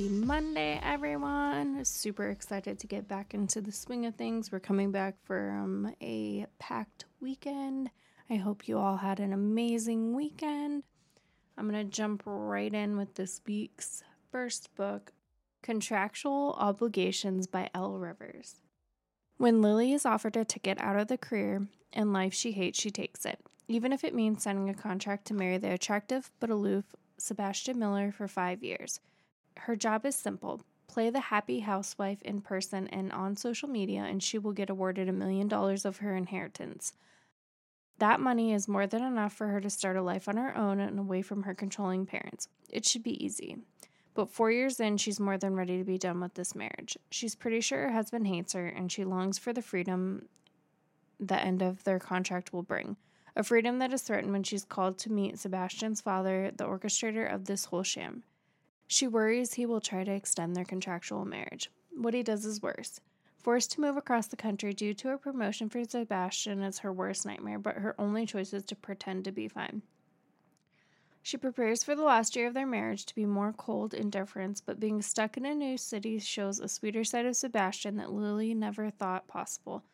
Happy Monday, everyone. Super excited to get back into the swing of things. We're coming back from a packed weekend. I hope you all had an amazing weekend. I'm going to jump right in with this week's first book Contractual Obligations by Elle Rivers. When Lily is offered a ticket out of the career and life she hates, she takes it, even if it means signing a contract to marry the attractive but aloof Sebastian Miller for five years. Her job is simple play the happy housewife in person and on social media, and she will get awarded a million dollars of her inheritance. That money is more than enough for her to start a life on her own and away from her controlling parents. It should be easy. But four years in, she's more than ready to be done with this marriage. She's pretty sure her husband hates her, and she longs for the freedom the end of their contract will bring. A freedom that is threatened when she's called to meet Sebastian's father, the orchestrator of this whole sham. She worries he will try to extend their contractual marriage. What he does is worse. Forced to move across the country due to a promotion for Sebastian is her worst nightmare, but her only choice is to pretend to be fine. She prepares for the last year of their marriage to be more cold indifference, but being stuck in a new city shows a sweeter side of Sebastian that Lily never thought possible.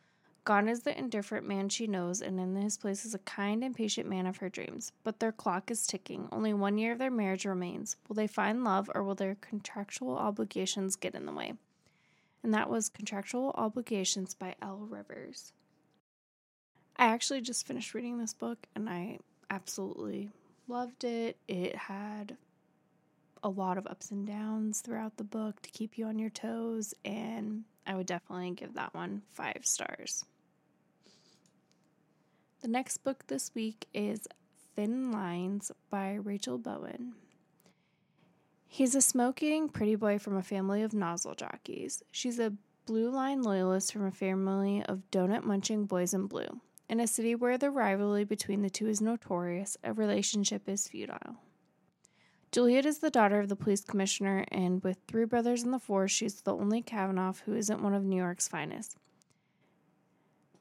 Gone is the indifferent man she knows, and in his place is a kind and patient man of her dreams. But their clock is ticking. Only one year of their marriage remains. Will they find love, or will their contractual obligations get in the way? And that was Contractual Obligations by Elle Rivers. I actually just finished reading this book, and I absolutely loved it. It had a lot of ups and downs throughout the book to keep you on your toes, and I would definitely give that one five stars. The next book this week is Thin Lines by Rachel Bowen. He's a smoke eating pretty boy from a family of nozzle jockeys. She's a blue line loyalist from a family of donut munching boys in blue. In a city where the rivalry between the two is notorious, a relationship is futile. Juliet is the daughter of the police commissioner, and with three brothers in the force, she's the only Kavanaugh who isn't one of New York's finest.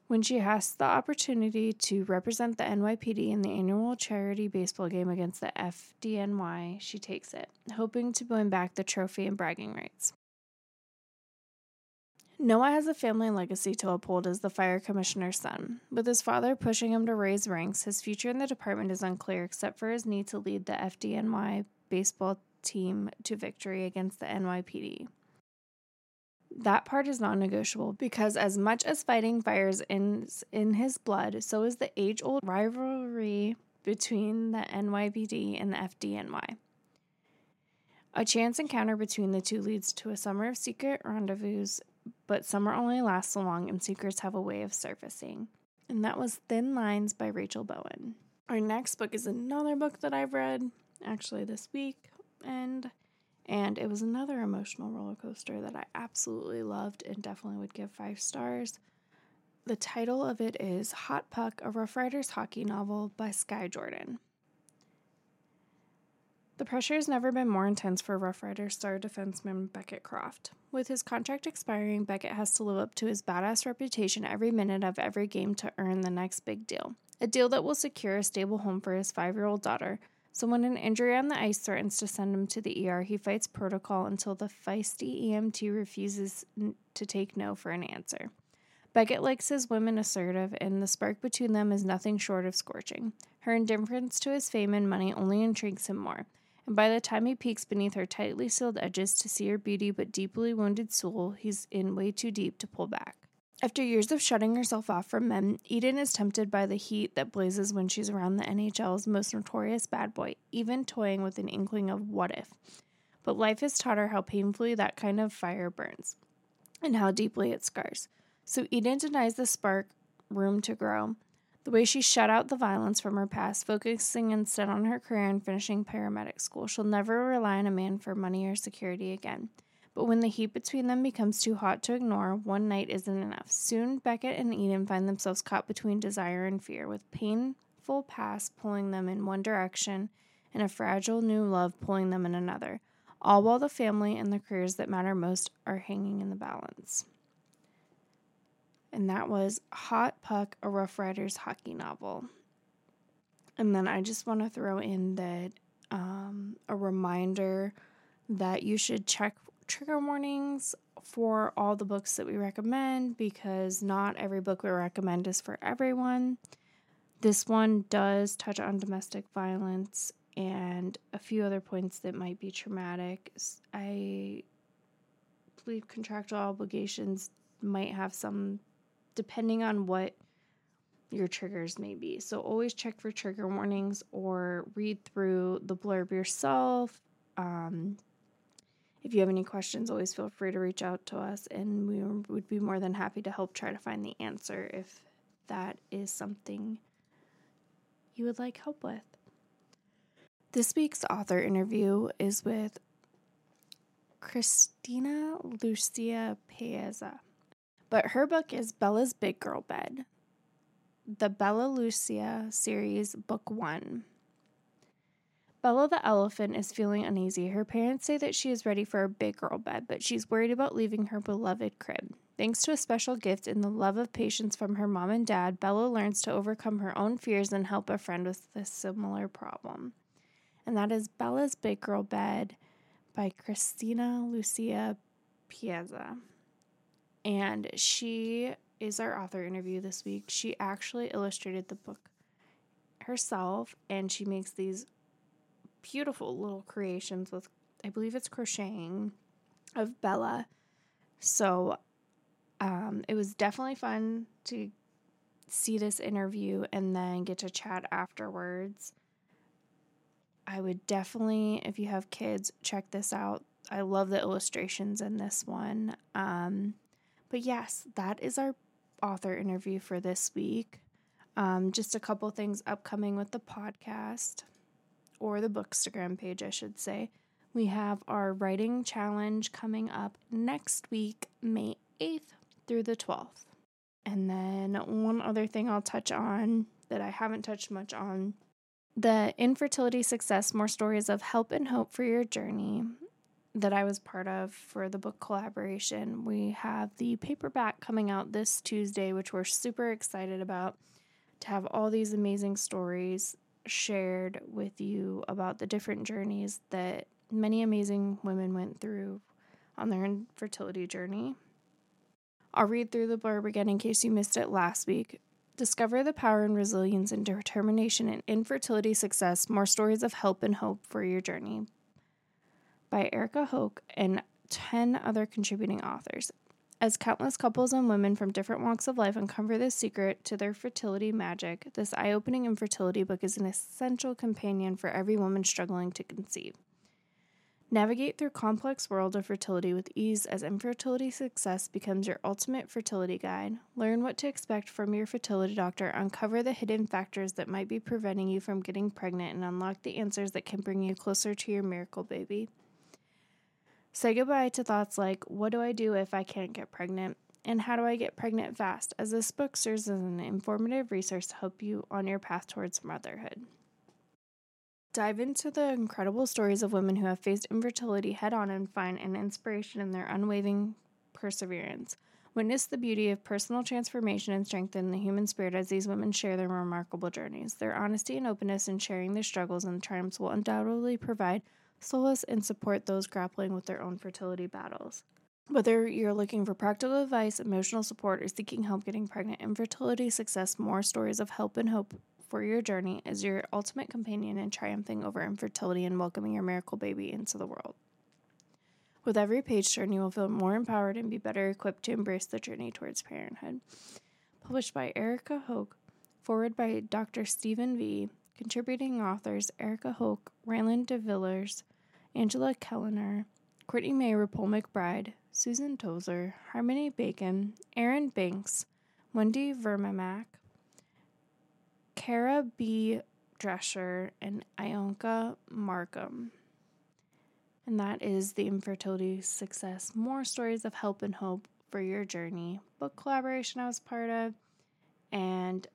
When she has the opportunity to represent the NYPD in the annual charity baseball game against the FDNY, she takes it, hoping to win back the trophy and bragging rights. Noah has a family legacy to uphold as the fire commissioner's son. With his father pushing him to raise ranks, his future in the department is unclear except for his need to lead the FDNY baseball team to victory against the NYPD that part is non negotiable because, as much as fighting fires in, in his blood, so is the age old rivalry between the NYPD and the FDNY. A chance encounter between the two leads to a summer of secret rendezvous, but summer only lasts so long and secrets have a way of surfacing. And that was Thin Lines by Rachel Bowen. Our next book is another book that I've read actually this week, and and it was another emotional roller coaster that I absolutely loved and definitely would give five stars. The title of it is Hot Puck, a Rough Riders hockey novel by Skye Jordan. The pressure has never been more intense for Rough Riders star defenseman Beckett Croft. With his contract expiring, Beckett has to live up to his badass reputation every minute of every game to earn the next big deal. A deal that will secure a stable home for his five year old daughter, so when an injury on the ice threatens to send him to the ER, he fights protocol until the feisty EMT refuses to take no for an answer. Beckett likes his women assertive, and the spark between them is nothing short of scorching. Her indifference to his fame and money only intrigues him more, and by the time he peeks beneath her tightly sealed edges to see her beauty but deeply wounded soul, he's in way too deep to pull back. After years of shutting herself off from men, Eden is tempted by the heat that blazes when she's around the NHL's most notorious bad boy, even toying with an inkling of what if. But life has taught her how painfully that kind of fire burns and how deeply it scars. So Eden denies the spark room to grow. The way she shut out the violence from her past, focusing instead on her career and finishing paramedic school, she'll never rely on a man for money or security again. But when the heat between them becomes too hot to ignore, one night isn't enough. Soon, Beckett and Eden find themselves caught between desire and fear, with painful past pulling them in one direction and a fragile new love pulling them in another, all while the family and the careers that matter most are hanging in the balance. And that was Hot Puck, a Rough Riders hockey novel. And then I just want to throw in that um, a reminder that you should check trigger warnings for all the books that we recommend because not every book we recommend is for everyone. This one does touch on domestic violence and a few other points that might be traumatic. I believe contractual obligations might have some, depending on what your triggers may be. So always check for trigger warnings or read through the blurb yourself. Um, if you have any questions, always feel free to reach out to us, and we would be more than happy to help try to find the answer if that is something you would like help with. This week's author interview is with Kristina Lucia Pezza, but her book is Bella's Big Girl Bed, the Bella Lucia series, Book One. Bella the elephant is feeling uneasy. Her parents say that she is ready for a big girl bed, but she's worried about leaving her beloved crib. Thanks to a special gift and the love of patience from her mom and dad, Bella learns to overcome her own fears and help a friend with a similar problem. And that is Bella's Big Girl Bed by Kristina Lucia Pezza. And she is our author interview this week. She actually illustrated the book herself and she makes these beautiful little creations with, I believe it's crocheting of Bella. So um, it was definitely fun to see this interview and then get to chat afterwards. I would definitely, if you have kids, check this out. I love the illustrations in this one. Um, but yes, that is our author interview for this week. Um, just a couple things upcoming with the podcast or the Bookstagram page, I should say. We have our writing challenge coming up next week, May 8th through the 12th. And then one other thing I'll touch on that I haven't touched much on the infertility success more stories of help and hope for your journey that I was part of for the book collaboration. We have the paperback coming out this Tuesday, which we're super excited about to have all these amazing stories shared with you about the different journeys that many amazing women went through on their infertility journey. I'll read through the blurb again in case you missed it last week. Discover the power and resilience and determination in infertility success, more stories of help and hope for your journey by Erica Hoke and 10 other contributing authors. As countless couples and women from different walks of life uncover the secret to their fertility magic, this eye opening infertility book is an essential companion for every woman struggling to conceive. Navigate through complex world of fertility with ease as infertility success becomes your ultimate fertility guide. Learn what to expect from your fertility doctor, uncover the hidden factors that might be preventing you from getting pregnant, and unlock the answers that can bring you closer to your miracle baby. Say goodbye to thoughts like, what do I do if I can't get pregnant? And how do I get pregnant fast? As this book serves as an informative resource to help you on your path towards motherhood. Dive into the incredible stories of women who have faced infertility head on and find an inspiration in their unwavering perseverance. Witness the beauty of personal transformation and strength in the human spirit as these women share their remarkable journeys. Their honesty and openness in sharing their struggles and triumphs will undoubtedly provide solace, and support those grappling with their own fertility battles. Whether you're looking for practical advice, emotional support, or seeking help getting pregnant, Infertility Success More Stories of Help and Hope for Your Journey is your ultimate companion in triumphing over infertility and welcoming your miracle baby into the world. With every page turn, you will feel more empowered and be better equipped to embrace the journey towards parenthood. Published by Erica Hoke, foreword by Dr. Stephen V., Contributing authors Erica Hoke, Raylene De Villiers, Angela Kelleher, Courtney Mae Ripoll-McBride, Susan Tozer, Harmony Bacon, Erin Banks, Wendy Vermaak, Cara B. Drescher, and Ilonka Markram. And that is the Infertility Success More Stories of Help and Hope for Your Journey book collaboration I was part of. And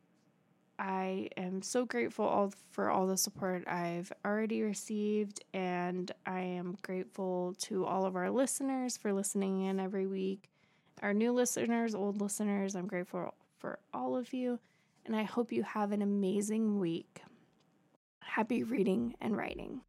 I am so grateful all, for all the support I've already received, and I am grateful to all of our listeners for listening in every week. Our new listeners, old listeners, I'm grateful for all of you, and I hope you have an amazing week. Happy reading and writing.